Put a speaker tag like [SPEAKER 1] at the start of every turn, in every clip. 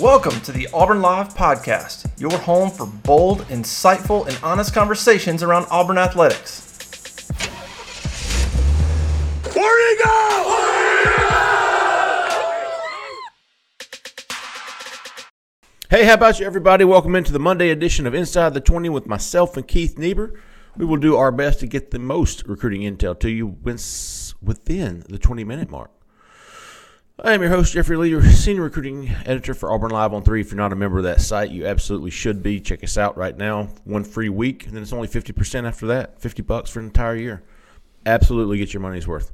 [SPEAKER 1] Welcome to the Auburn Live Podcast, your home for bold, insightful, and honest conversations around Auburn athletics.
[SPEAKER 2] Where'd he go?
[SPEAKER 3] Hey, how about you, everybody? Welcome into the Monday edition of Inside the 20 with myself and Keith Niebuhr. We will do our best to get the most recruiting intel to you within the 20 minute mark. I am your host, Jeffrey Leader, Senior Recruiting Editor for Auburn Live on 3. If you're not a member of that site, you absolutely should be. Check us out right now. One free week, and then it's only 50% after that. 50 bucks for an entire year. Absolutely get your money's worth.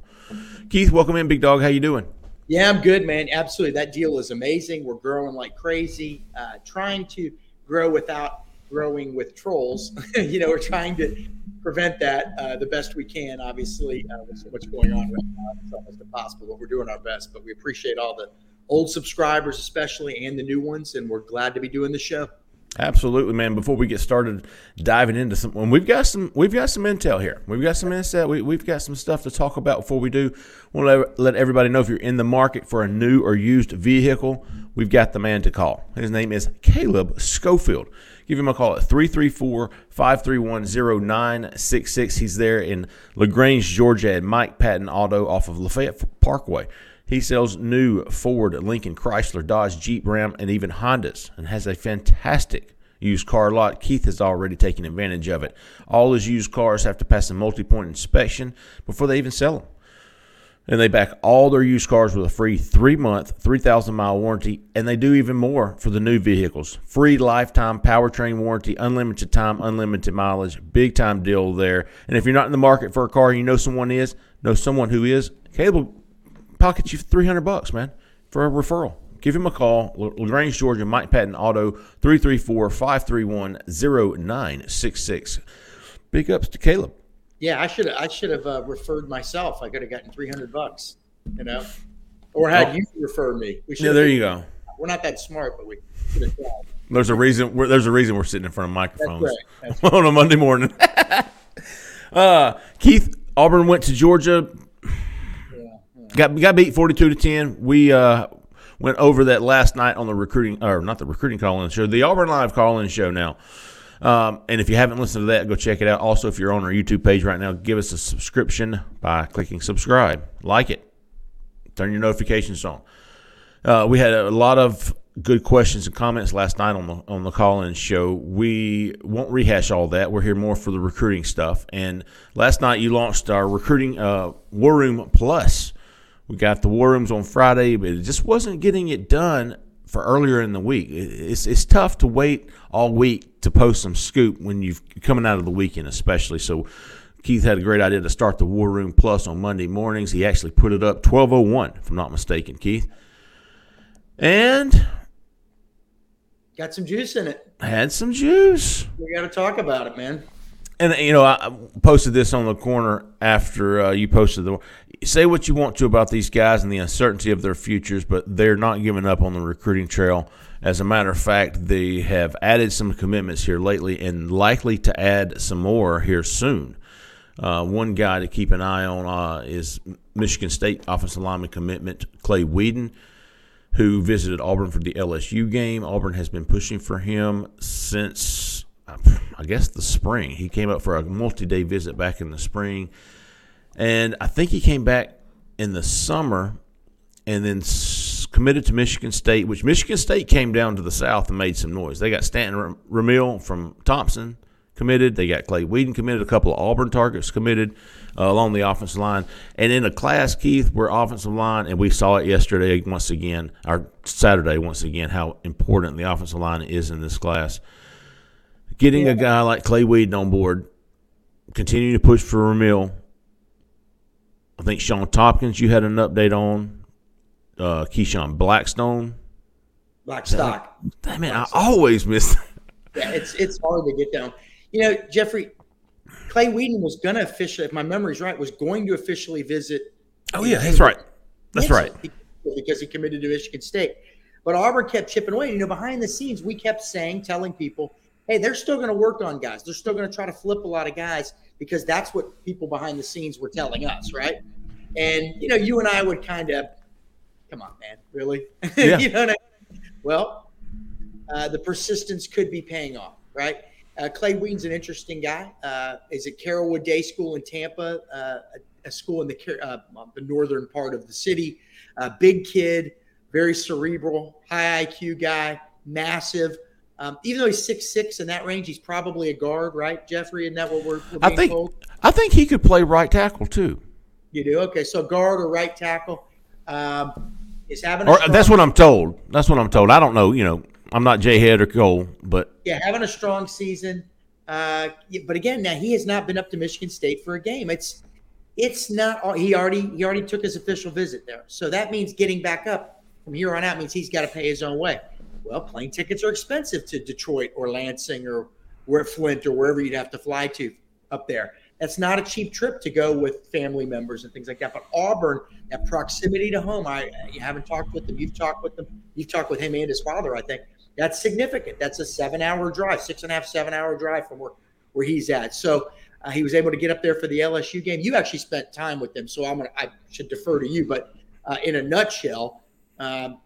[SPEAKER 3] Keith, welcome in, Big Dog. How you doing?
[SPEAKER 4] Yeah, I'm good, man. Absolutely. That deal is amazing. We're growing like crazy, uh, trying to grow without growing with trolls. you know, we're trying to prevent that uh, the best we can. Obviously, uh, with so much going on right now, it's almost impossible, but we're doing our best. But we appreciate all the old subscribers, especially, and the new ones, and we're glad to be doing the show.
[SPEAKER 3] Absolutely, man. Before we get started diving into some, when we've got some, we've got some intel here. We've got some insight. We, have got some stuff to talk about before we do. Want to let everybody know if you're in the market for a new or used vehicle, we've got the man to call. His name is Caleb Schofield. Give him a call at 334 531 0966. He's there in LaGrange, Georgia at Mike Patton Auto off of Lafayette Parkway. He sells new Ford, Lincoln, Chrysler, Dodge, Jeep, Ram, and even Hondas, and has a fantastic used car lot. Keith has already taken advantage of it. All his used cars have to pass a multi point inspection before they even sell them. And they back all their used cars with a free three month, 3,000 mile warranty. And they do even more for the new vehicles free lifetime powertrain warranty, unlimited time, unlimited mileage. Big time deal there. And if you're not in the market for a car, you know someone is, know someone who is, Caleb pocket you 300 bucks, man, for a referral. Give him a call, LaGrange, Georgia, Mike Patton Auto, 334 531 0966. Big ups to Caleb.
[SPEAKER 4] Yeah, I should I should have uh, referred myself. I could have gotten 300 bucks, you know, or had oh. you refer me.
[SPEAKER 3] We yeah, there you go.
[SPEAKER 4] We're not that smart, but we should have tried.
[SPEAKER 3] There's a reason. there's a reason we're sitting in front of microphones That's right. That's right. on a Monday morning. uh, Keith Auburn went to Georgia Got got beat forty two to ten. We uh, went over that last night on the recruiting or not the recruiting call-in show, the Auburn Live call-in show now. Um, and if you haven't listened to that, go check it out. Also, if you're on our YouTube page right now, give us a subscription by clicking subscribe, like it, turn your notifications on. Uh, we had a lot of good questions and comments last night on the on the call-in show. We won't rehash all that. We're here more for the recruiting stuff. And last night you launched our recruiting uh, War Room Plus we got the war rooms on Friday, but it just wasn't getting it done for earlier in the week. It's it's tough to wait all week to post some scoop when you're coming out of the weekend, especially. So Keith had a great idea to start the War Room Plus on Monday mornings. He actually put it up 1201, if I'm not mistaken, Keith. And
[SPEAKER 4] got some juice in it.
[SPEAKER 3] Had some juice.
[SPEAKER 4] We got to talk about it, man.
[SPEAKER 3] And you know, I posted this on the corner after uh, you posted the say what you want to about these guys and the uncertainty of their futures, but they're not giving up on the recruiting trail. As a matter of fact, they have added some commitments here lately and likely to add some more here soon. Uh, one guy to keep an eye on uh, is Michigan State offensive lineman commitment Clay Wedin, who visited Auburn for the LSU game. Auburn has been pushing for him since, I guess, the spring. He came up for a multi day visit back in the spring and I think he came back in the summer and then committed to Michigan State, which Michigan State came down to the south and made some noise. They got Stanton Ramil from Thompson committed. They got Clay Wedin committed. A couple of Auburn targets committed uh, along the offensive line. And in a class, Keith, where offensive line, and we saw it yesterday once again, or Saturday once again, how important the offensive line is in this class. Getting yeah. a guy like Clay Wedin on board, continuing to push for Ramil, I think Sean Tompkins, you had an update on. Uh, Keyshawn Blackstone.
[SPEAKER 4] Blackstock.
[SPEAKER 3] Damn it, I always miss
[SPEAKER 4] yeah, it's it's hard to get down. You know, Jeffrey, Clay Wedin was going to officially, if my memory's right, was going to officially visit.
[SPEAKER 3] Oh yeah, that's right. That's right.
[SPEAKER 4] Because he committed to Michigan State. But Auburn kept chipping away. You know, behind the scenes, we kept saying, telling people, hey, they're still going to work on guys. They're still going to try to flip a lot of guys because that's what people behind the scenes were telling us, right? And, you know, you and I would kind of, come on, man, really? Yeah. you know I mean? Well, uh, the persistence could be paying off, right? Uh, Clay Wedin's an interesting guy. Uh, is at Carrollwood Day School in Tampa, uh, a, a, school in the uh, the northern part of the city. big kid, very cerebral, high IQ guy, massive. Um, even though he's six six in that range, he's probably a guard, right, Jeffrey? Isn't that what we're, we're
[SPEAKER 3] I think,
[SPEAKER 4] told?
[SPEAKER 3] I think he could play right tackle too.
[SPEAKER 4] You do okay. So guard or right tackle. Um, is having
[SPEAKER 3] or that's what I'm told. That's what I'm told. I don't know. You know, I'm not Jay Head or Cole, but
[SPEAKER 4] yeah, having a strong season. Uh, but again, now he has not been up to Michigan State for a game. It's it's not. He already he already took his official visit there, so that means getting back up from here on out means he's got to pay his own way. Well, plane tickets are expensive to Detroit or Lansing or where Flint or wherever you'd have to fly to up there. That's not a cheap trip to go with family members and things like that. But Auburn, that proximity to home, I you haven't talked with them. You've talked with them. You've talked with him and his father. I think that's significant. That's a seven-hour drive, six and a half, seven-hour drive from where where he's at. So uh, he was able to get up there for the LSU game. You actually spent time with them, so I'm gonna I should defer to you. But uh, in a nutshell, um,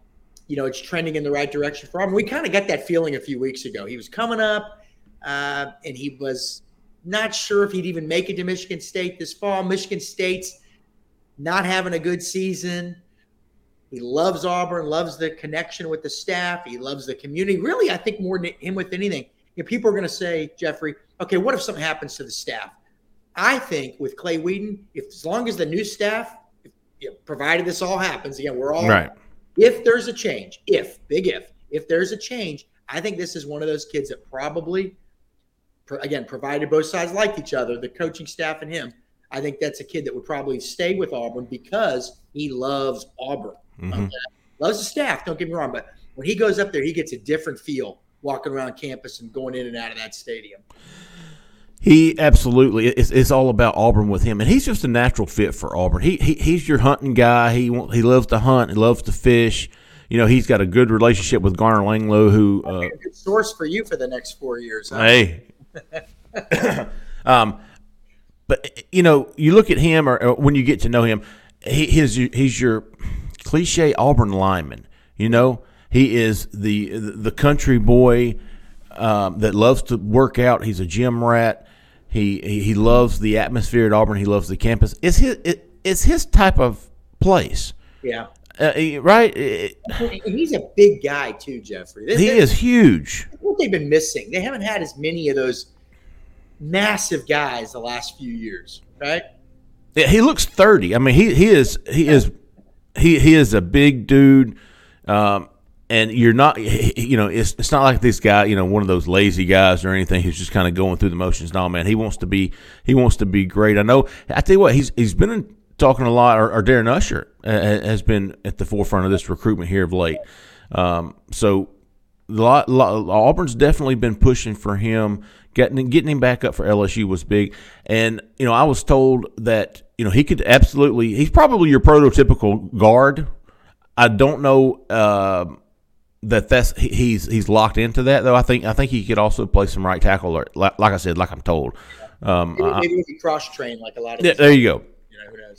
[SPEAKER 4] you know, it's trending in the right direction for him. We kind of got that feeling a few weeks ago. He was coming up, uh, and he was not sure if he'd even make it to Michigan State this fall. Michigan State's not having a good season. He loves Auburn, loves the connection with the staff. He loves the community. Really, I think more than him with anything. Know, people are going to say, Jeffrey, okay, what if something happens to the staff? I think with Clay Wedin, if as long as the new staff, if, you know, provided this all happens, again, we're all
[SPEAKER 3] right.
[SPEAKER 4] If there's a change, if big if, if there's a change, I think this is one of those kids that probably, again, provided both sides like each other, the coaching staff and him. I think that's a kid that would probably stay with Auburn because he loves Auburn. Mm-hmm. Okay? Loves the staff, don't get me wrong, but when he goes up there, he gets a different feel walking around campus and going in and out of that stadium.
[SPEAKER 3] He absolutely it's, it's all about Auburn with him, and he's just a natural fit for Auburn. He, he he's your hunting guy. He he loves to hunt. He loves to fish. You know, he's got a good relationship with Garner Langlo, who uh,
[SPEAKER 4] a good source for you for the next four years.
[SPEAKER 3] Huh? Hey, um, but you know, you look at him, or, or when you get to know him, he, his he's your cliche Auburn lineman. You know, he is the the country boy um, that loves to work out. He's a gym rat. He, he loves the atmosphere at Auburn. He loves the campus. It's his it, it's his type of place.
[SPEAKER 4] Yeah.
[SPEAKER 3] Uh, right.
[SPEAKER 4] he's a big guy too, Jeffrey.
[SPEAKER 3] He is huge.
[SPEAKER 4] What they've been missing, they haven't had as many of those massive guys the last few years, right?
[SPEAKER 3] Yeah, he looks thirty. I mean, he he is he is he he is a big dude, um, and you're not you know it's it's not like this guy you know one of those lazy guys or anything who's just kind of going through the motions. No, man, he wants to be he wants to be great. I know. I tell you what, he's he's been in, talking a lot. Or, or Darren Usher uh, has been at the forefront of this recruitment here of late. Um, so. Auburn's definitely been pushing for him. Getting getting him back up for LSU was big, and you know I was told that you know, he could absolutely. He's probably your prototypical guard. I don't know uh, that that's he's he's locked into that though. I think I think he could also play some right tackle, or like, like I said, like I'm told.
[SPEAKER 4] Um, maybe, maybe cross train like a lot of.
[SPEAKER 3] Yeah, there you go.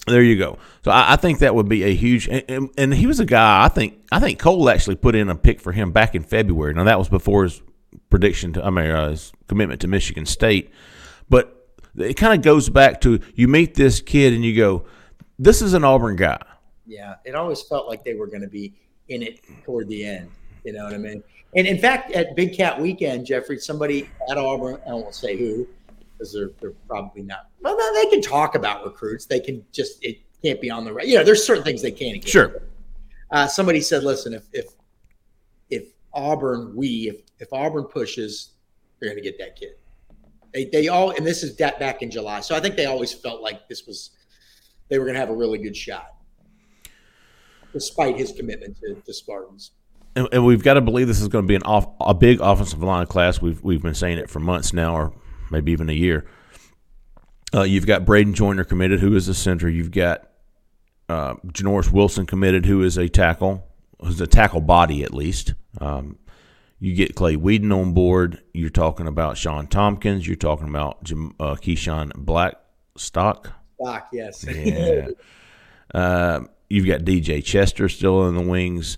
[SPEAKER 3] there you go. So I, I, think that would be a huge, and, and, and, he was a guy. I think I think Cole actually put in a pick for him back in February. Now that was before his prediction to, I mean, uh, his commitment to Michigan State. But it kind of goes back to you meet this kid and you go, this is an Auburn guy.
[SPEAKER 4] Yeah, it always felt like they were going to be in it toward the end. You know what I mean? And in fact, at Big Cat Weekend, Jeffrey, somebody at Auburn, I won't say who, because they're, they're probably not. Well, they can talk about recruits. They can just it can't be on the right. You know, there's certain things they can't.
[SPEAKER 3] Sure.
[SPEAKER 4] Uh, somebody said, "Listen, if if if Auburn, we if if Auburn pushes, they're going to get that kid." They they all and this is that back in July. So I think they always felt like this was they were going to have a really good shot, despite his commitment to, to Spartans.
[SPEAKER 3] And, and, we've got to believe this is going to be an off, a big offensive line class. We've we've been saying it for months now, or maybe even a year. Uh, you've got Braden Joyner committed, who is a center. You've got uh, Janoris Wilson committed, who is a tackle, who's a tackle body at least. Um, you get Clay Wedin on board. You're talking about Sean Tompkins. You're talking about Jim, uh, Keyshawn Blackstock.
[SPEAKER 4] Stock, yes.
[SPEAKER 3] Yeah. uh, you've got DJ Chester still in the wings.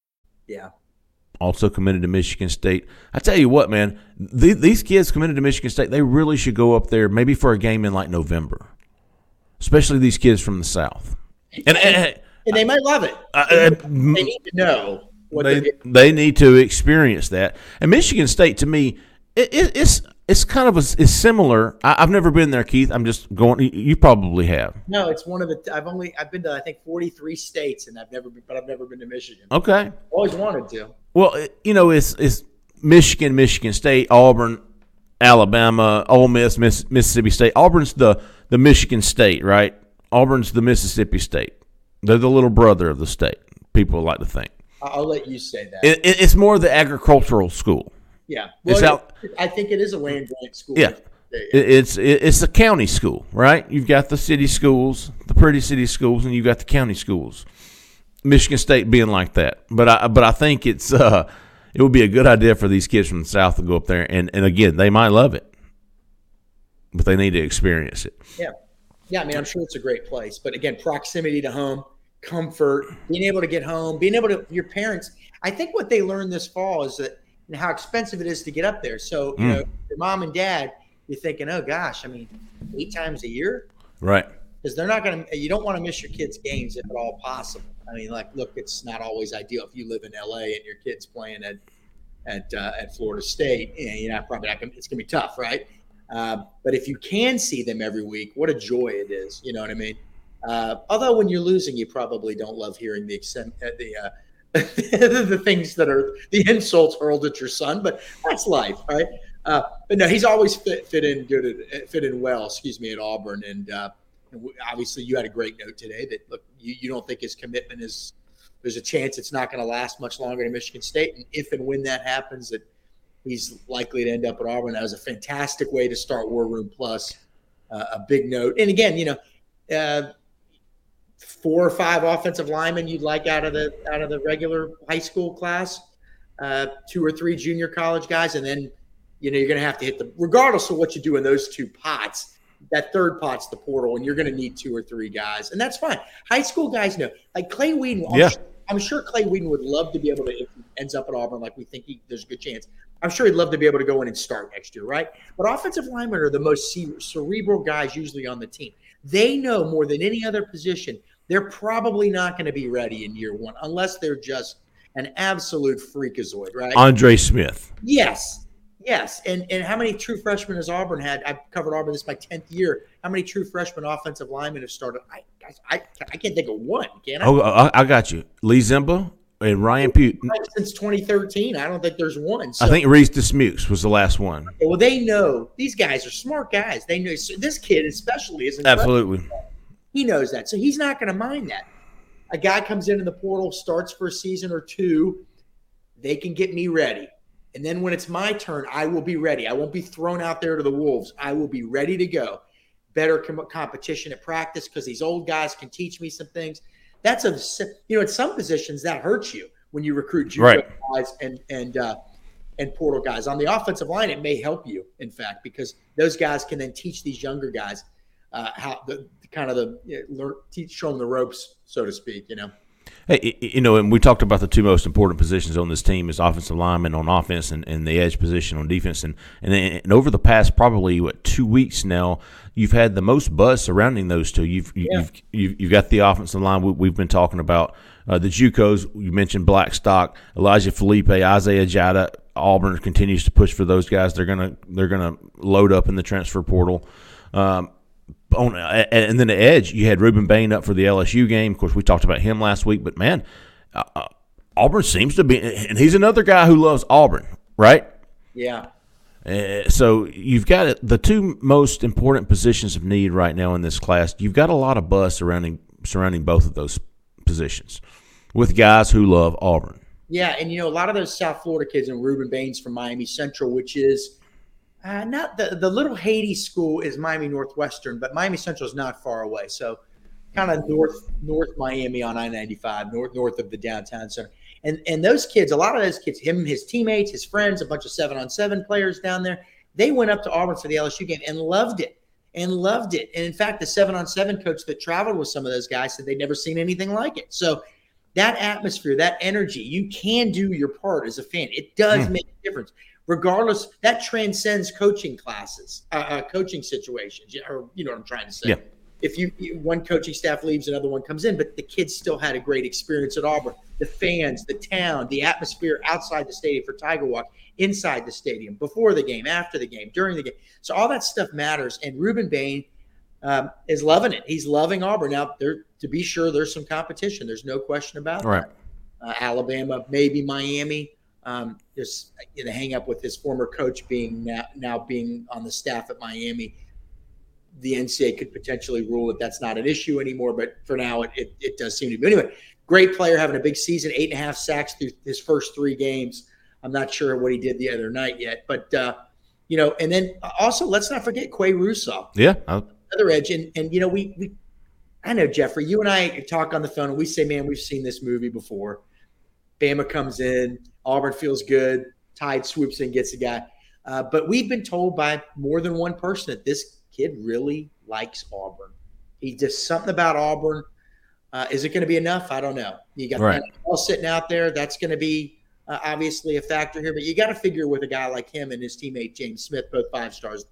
[SPEAKER 4] Yeah.
[SPEAKER 3] also committed to Michigan State. I tell you what, man, th- these kids committed to Michigan State, they really should go up there maybe for a game in like November, especially these kids from the South. And, and,
[SPEAKER 4] And they might love it.
[SPEAKER 3] uh,
[SPEAKER 4] they
[SPEAKER 3] uh,
[SPEAKER 4] need to know
[SPEAKER 3] they, they need to experience that. And Michigan State, to me, it, it, it's it's kind of a, it's similar. I, I've never been there, Keith. I'm just going. You, probably have.
[SPEAKER 4] No, it's one of the. I've only I've been to I think 43 states, and I've never been, but I've never been to Michigan.
[SPEAKER 3] Okay.
[SPEAKER 4] Always wanted to.
[SPEAKER 3] Well, it- you know, it's it's Michigan, Michigan State, Auburn, Alabama, Ole Miss, Miss, Mississippi State. Auburn's the the Michigan State, right? Auburn's the Mississippi State. They're the little brother of the state. People like to think.
[SPEAKER 4] I'll I'll let you say that.
[SPEAKER 3] It, it, it's more the agricultural school.
[SPEAKER 4] Yeah.
[SPEAKER 3] it's
[SPEAKER 4] Well,
[SPEAKER 3] out-
[SPEAKER 4] I think it is a land grant school.
[SPEAKER 3] Yeah. It's it's a county school, right? You've got the city schools, the pretty city schools, and you've got the county schools. Michigan State being like that, but I but I think it's uh it would be a good idea for these kids from the south to go up there and and again they might love it, but they need to experience it.
[SPEAKER 4] Yeah. Yeah, I mean, I'm sure it's a great place. But again, proximity to home, comfort, being able to get home, being able to, your parents, I think what they learned this fall is that know, how expensive it is to get up there. So, you
[SPEAKER 3] Mm.
[SPEAKER 4] know, your mom and dad, you're thinking, oh gosh, I mean, eight times a year?
[SPEAKER 3] Right.
[SPEAKER 4] Because they're not going to, you don't want to miss your kids' games if at all possible. I mean, like, look, it's not always ideal if you live in LA and your kid's playing at, at, uh, at Florida State. You know, you're not probably not gonna, it's going to be tough, right? Uh, but if you can see them every week, what a joy it is. You know what I mean? Uh, although when you're losing, you probably don't love hearing the extent, uh, the uh, the things that are the insults hurled at your son. But that's life, right? Uh, but no, he's always fit fit in good, at, fit in well. Excuse me, at Auburn, and uh, obviously you had a great note today that look, you, you don't think his commitment is. There's a chance it's not going to last much longer in Michigan State, and if and when that happens, that he's likely to end up at Auburn. That was a fantastic way to start War Room Plus. Uh, a big note, and again, you know, uh, four or five offensive linemen you'd like out of the out of the regular high school class, uh, two or three junior college guys, and then you know you're going to have to hit the regardless of what you do in those two pots. That third pot's the portal, and you're going to need two or three guys, and that's fine. High school guys know, like Clay Wedin. I'm
[SPEAKER 3] Yeah.
[SPEAKER 4] sure- I'm sure Clay Wedin would love to be able to, if he ends up at Auburn, like we think he, there's a good chance. I'm sure he'd love to be able to go in and start next year, right? But offensive linemen are the most cerebral guys usually on the team. They know more than any other position. They're probably not going to be ready in year one unless they're just an absolute freakazoid, right?
[SPEAKER 3] Andre Smith.
[SPEAKER 4] Yes, yes. And and how many true freshmen has Auburn had? I've covered Auburn this is my tenth year. How many true freshman offensive linemen have started? I guys, I I can't think of one. Can I?
[SPEAKER 3] Oh, I, I got you. Lee Ziemba and Ryan Pugh.
[SPEAKER 4] Since 2013, I don't think there's one. So,
[SPEAKER 3] I think Reese Dismukes was the last one.
[SPEAKER 4] Well, they know these guys are smart guys. They know so this kid, especially, is.
[SPEAKER 3] Absolutely.
[SPEAKER 4] He knows that, so he's not going to mind that. A guy comes in in the portal, starts for a season or two. They can get me ready, and then when it's my turn, I will be ready. I won't be thrown out there to the wolves. I will be ready to go. Better com- competition at practice because these old guys can teach me some things. That's a you know, at some positions that hurts you when you recruit junior
[SPEAKER 3] Right.
[SPEAKER 4] guys and and uh, and portal guys. On the offensive line, it may help you, in fact, because those guys can then teach these younger guys uh, how the kind of the you know, learn, teach, show them the ropes, so to speak. You know.
[SPEAKER 3] Hey, you know, and we talked about the two most important positions on this team is offensive lineman on offense and, and the edge position on defense. And, and and over the past probably what two weeks now, you've had the most buzz surrounding those two. You've yeah. you've, you've, you've got the offensive line we, have been talking about. Uh, the JUCOs you mentioned Blackstock, Elijah Felipe, Isaiah Jatta. Auburn continues to push for those guys. They're gonna they're gonna load up in the transfer portal. Um, on and then the edge, you had Rueben Bain up for the LSU game. Of course, we talked about him last week, but man, uh, uh, Auburn seems to be, and he's another guy who loves Auburn, right?
[SPEAKER 4] Yeah.
[SPEAKER 3] Uh, so you've got the two most important positions of need right now in this class. You've got a lot of buzz surrounding surrounding both of those positions with guys who love Auburn.
[SPEAKER 4] Yeah, and you know a lot of those South Florida kids and Rueben Bain's from Miami Central, which is uh, not the the little Haiti school is Miami Northwestern, but Miami Central is not far away. So kind of north north Miami on I ninety five, north north of the downtown center. And and those kids, a lot of those kids, him, his teammates, his friends, a bunch of seven on seven players down there, they went up to Auburn for the LSU game and loved it and loved it. And in fact, the seven on seven coach that traveled with some of those guys said they'd never seen anything like it. So that atmosphere, that energy, you can do your part as a fan. It does mm. make a difference regardless that transcends coaching classes uh, uh, coaching situations or you know what i'm trying to say. Yeah. if you one coaching staff leaves another one comes in but the kids still had a great experience at auburn. The fans the town the atmosphere outside the stadium for tiger walk inside the stadium before the game after the game during the game. So all that stuff matters and rueben bain um, is loving it. He's loving auburn. Now there to be sure there's some competition. There's no question about
[SPEAKER 3] it.
[SPEAKER 4] Right. uh, alabama maybe miami um, just you know, hang up with his former coach being now, now being on the staff at Miami. The NCAA could potentially rule that that's not an issue anymore, but for now, it, it, it does seem to be. Anyway, great player having a big season, eight and a half sacks through his first three games. I'm not sure what he did the other night yet, but uh, you know, and then also let's not forget Qua Russaw.
[SPEAKER 3] Yeah,
[SPEAKER 4] other edge, and and you know we we I know Jeffrey, you and I talk on the phone and we say, man, we've seen this movie before. Bama comes in, Auburn feels good. Tide swoops in, gets the guy. Uh, but we've been told by more than one person that this kid really likes Auburn. He just something about Auburn. Uh, is it going to be enough? I don't know. You got right. all sitting out there. That's going to be uh, obviously a factor here. But you got to figure with a guy like him and his teammate James Smith, both five stars,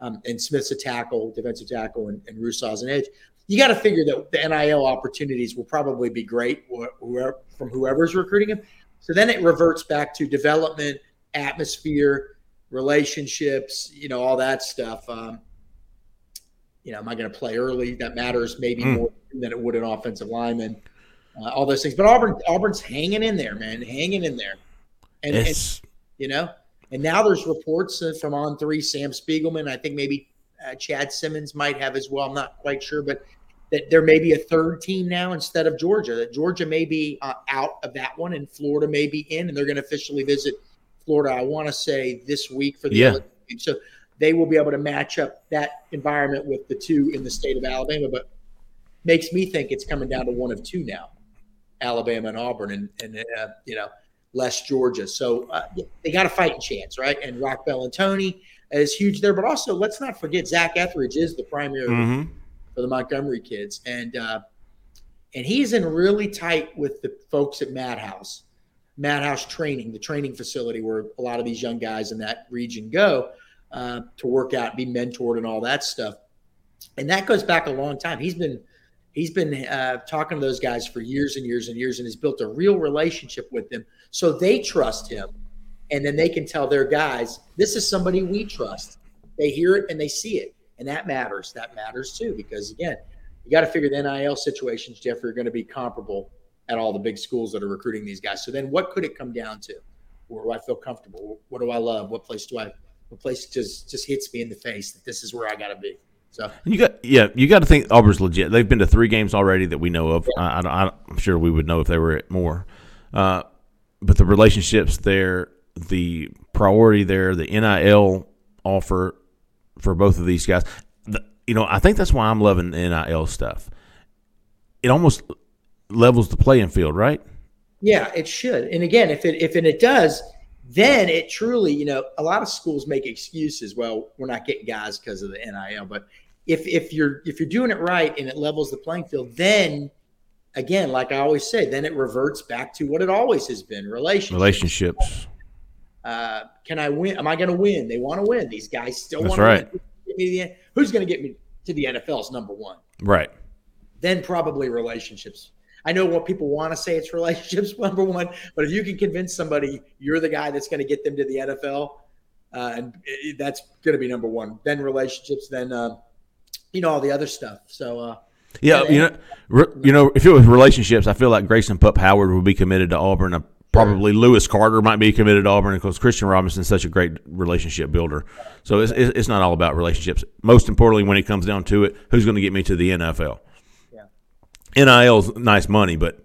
[SPEAKER 4] um, and Smith's a tackle, defensive tackle, and, and Russaw's an edge. You got to figure that the NIL opportunities will probably be great from whoever's recruiting him. So then it reverts back to development, atmosphere, relationships, you know, all that stuff. Um, you know, am I going to play early? That matters maybe mm. more than it would an offensive lineman. Uh, all those things, but Auburn, Auburn's hanging in there, man, hanging in there, and, and you know, and now there's reports from on three, Sam Spiegelman. I think maybe uh, Chad Simmons might have as well. I'm not quite sure, but that there may be a third team now instead of Georgia. That Georgia may be uh, out of that one, and Florida may be in, and they're going to officially visit Florida. I want to say this week for the
[SPEAKER 3] yeah.
[SPEAKER 4] so they will be able to match up that environment with the two in the state of Alabama. But makes me think it's coming down to one of two now, Alabama and Auburn, and and uh, you know less Georgia. So uh, they got a fighting chance, right? And Roc Bellantoni is huge there, but also let's not forget Zac Etheridge is the primary. Mm-hmm for the Montgomery kids, and uh, and he's in really tight with the folks at Madhouse, Madhouse Training, the training facility where a lot of these young guys in that region go uh, to work out, be mentored, and all that stuff. And that goes back a long time. He's been he's been uh, talking to those guys for years and years and years, and has built a real relationship with them, so they trust him, and then they can tell their guys, "This is somebody we trust." They hear it and they see it and that matters. That matters too, because again, you got to figure the NIL situations, Jeffrey, are going to be comparable at all the big schools that are recruiting these guys. So then, what could it come down to? Where do I feel comfortable? What do I love? What place do I? What place just just hits me in the face that this is where I got to be? So
[SPEAKER 3] you got yeah, you got to think Auburn's legit. They've been to three games already that we know of. Yeah. I, am sure we would know if they were at more. Uh, but the relationships there, the priority there, the NIL offer for both of these guys. The, you know, I think that's why I'm loving the NIL stuff. It almost levels the playing field, right?
[SPEAKER 4] Yeah, it should. And again, if it if it, it does, then it truly, you know, a lot of schools make excuses. Well, we're not getting guys because of the NIL, but if if you're if you're doing it right and it levels the playing field, then again, like I always say, then it reverts back to what it always has been: relationships.
[SPEAKER 3] Relationships.
[SPEAKER 4] Uh, can I win? Am I going to win? They want to win. These guys still want
[SPEAKER 3] right.
[SPEAKER 4] to win. Get me to the, who's going to get me to the NFL is number one.
[SPEAKER 3] Right.
[SPEAKER 4] Then probably relationships. I know what people want to say it's relationships number one, but if you can convince somebody you're the guy that's going to get them to the NFL, uh, and it, that's going to be number one. Then relationships, then uh, you know all the other stuff. So uh,
[SPEAKER 3] Yeah, you know, re, you know, if it was relationships, I feel like Grayson Pup Howard would be committed to Auburn. Probably Lewis Carter might be committed to Auburn because Christian Robinson's such a great relationship builder. So it's, it's it's not all about relationships. Most importantly, when it comes down to it, who's going to get me to the NFL? Yeah, NIL's nice money, but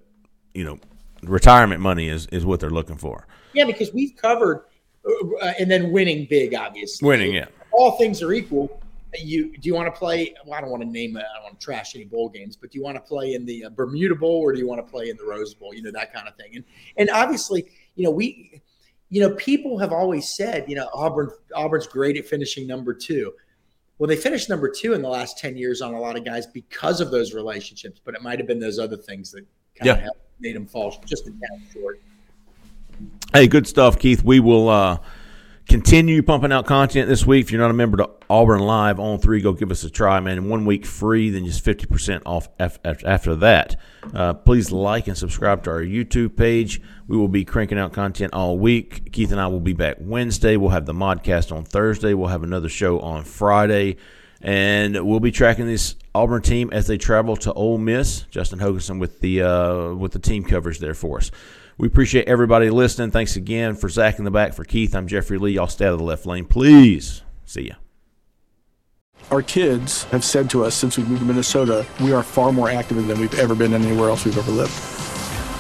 [SPEAKER 3] you know, retirement money is is what they're looking for.
[SPEAKER 4] yeah, because we've covered, uh, and then winning big, obviously.
[SPEAKER 3] Winning, yeah.
[SPEAKER 4] all things are equal, you do you want to play? Well, I don't want to name it. I don't want to trash any bowl games, but do you want to play in the uh, Bermuda Bowl or do you want to play in the Rose Bowl? You know that kind of thing. And and obviously, you know we, you know, people have always said, you know, Auburn Auburn's great at finishing number two. Well, they finished number two in the last ten years on a lot of guys because of those relationships, but it might have been those other things that kind
[SPEAKER 3] Yeah.
[SPEAKER 4] of helped, made them fall just a tad short.
[SPEAKER 3] Hey, good stuff, Keith. We will uh, continue pumping out content this week. If you're not a member to Auburn Live on three, go give us a try, man. One week free, then just 50% off af- af- after that. Uh, please like and subscribe to our YouTube page. We will be cranking out content all week. Keith and I will be back Wednesday. We'll have the modcast on Thursday. We'll have another show on Friday. And we'll be tracking this Auburn team as they travel to Ole Miss. Justin Hokanson with the uh, with the team coverage there for us. We appreciate everybody listening. Thanks again for Zach in the back. For Keith, I'm Jeffrey Lee. Y'all stay out of the left lane, please. See ya.
[SPEAKER 5] Our kids have said to us since we moved to Minnesota, we are far more active than we've ever been anywhere else we've ever lived.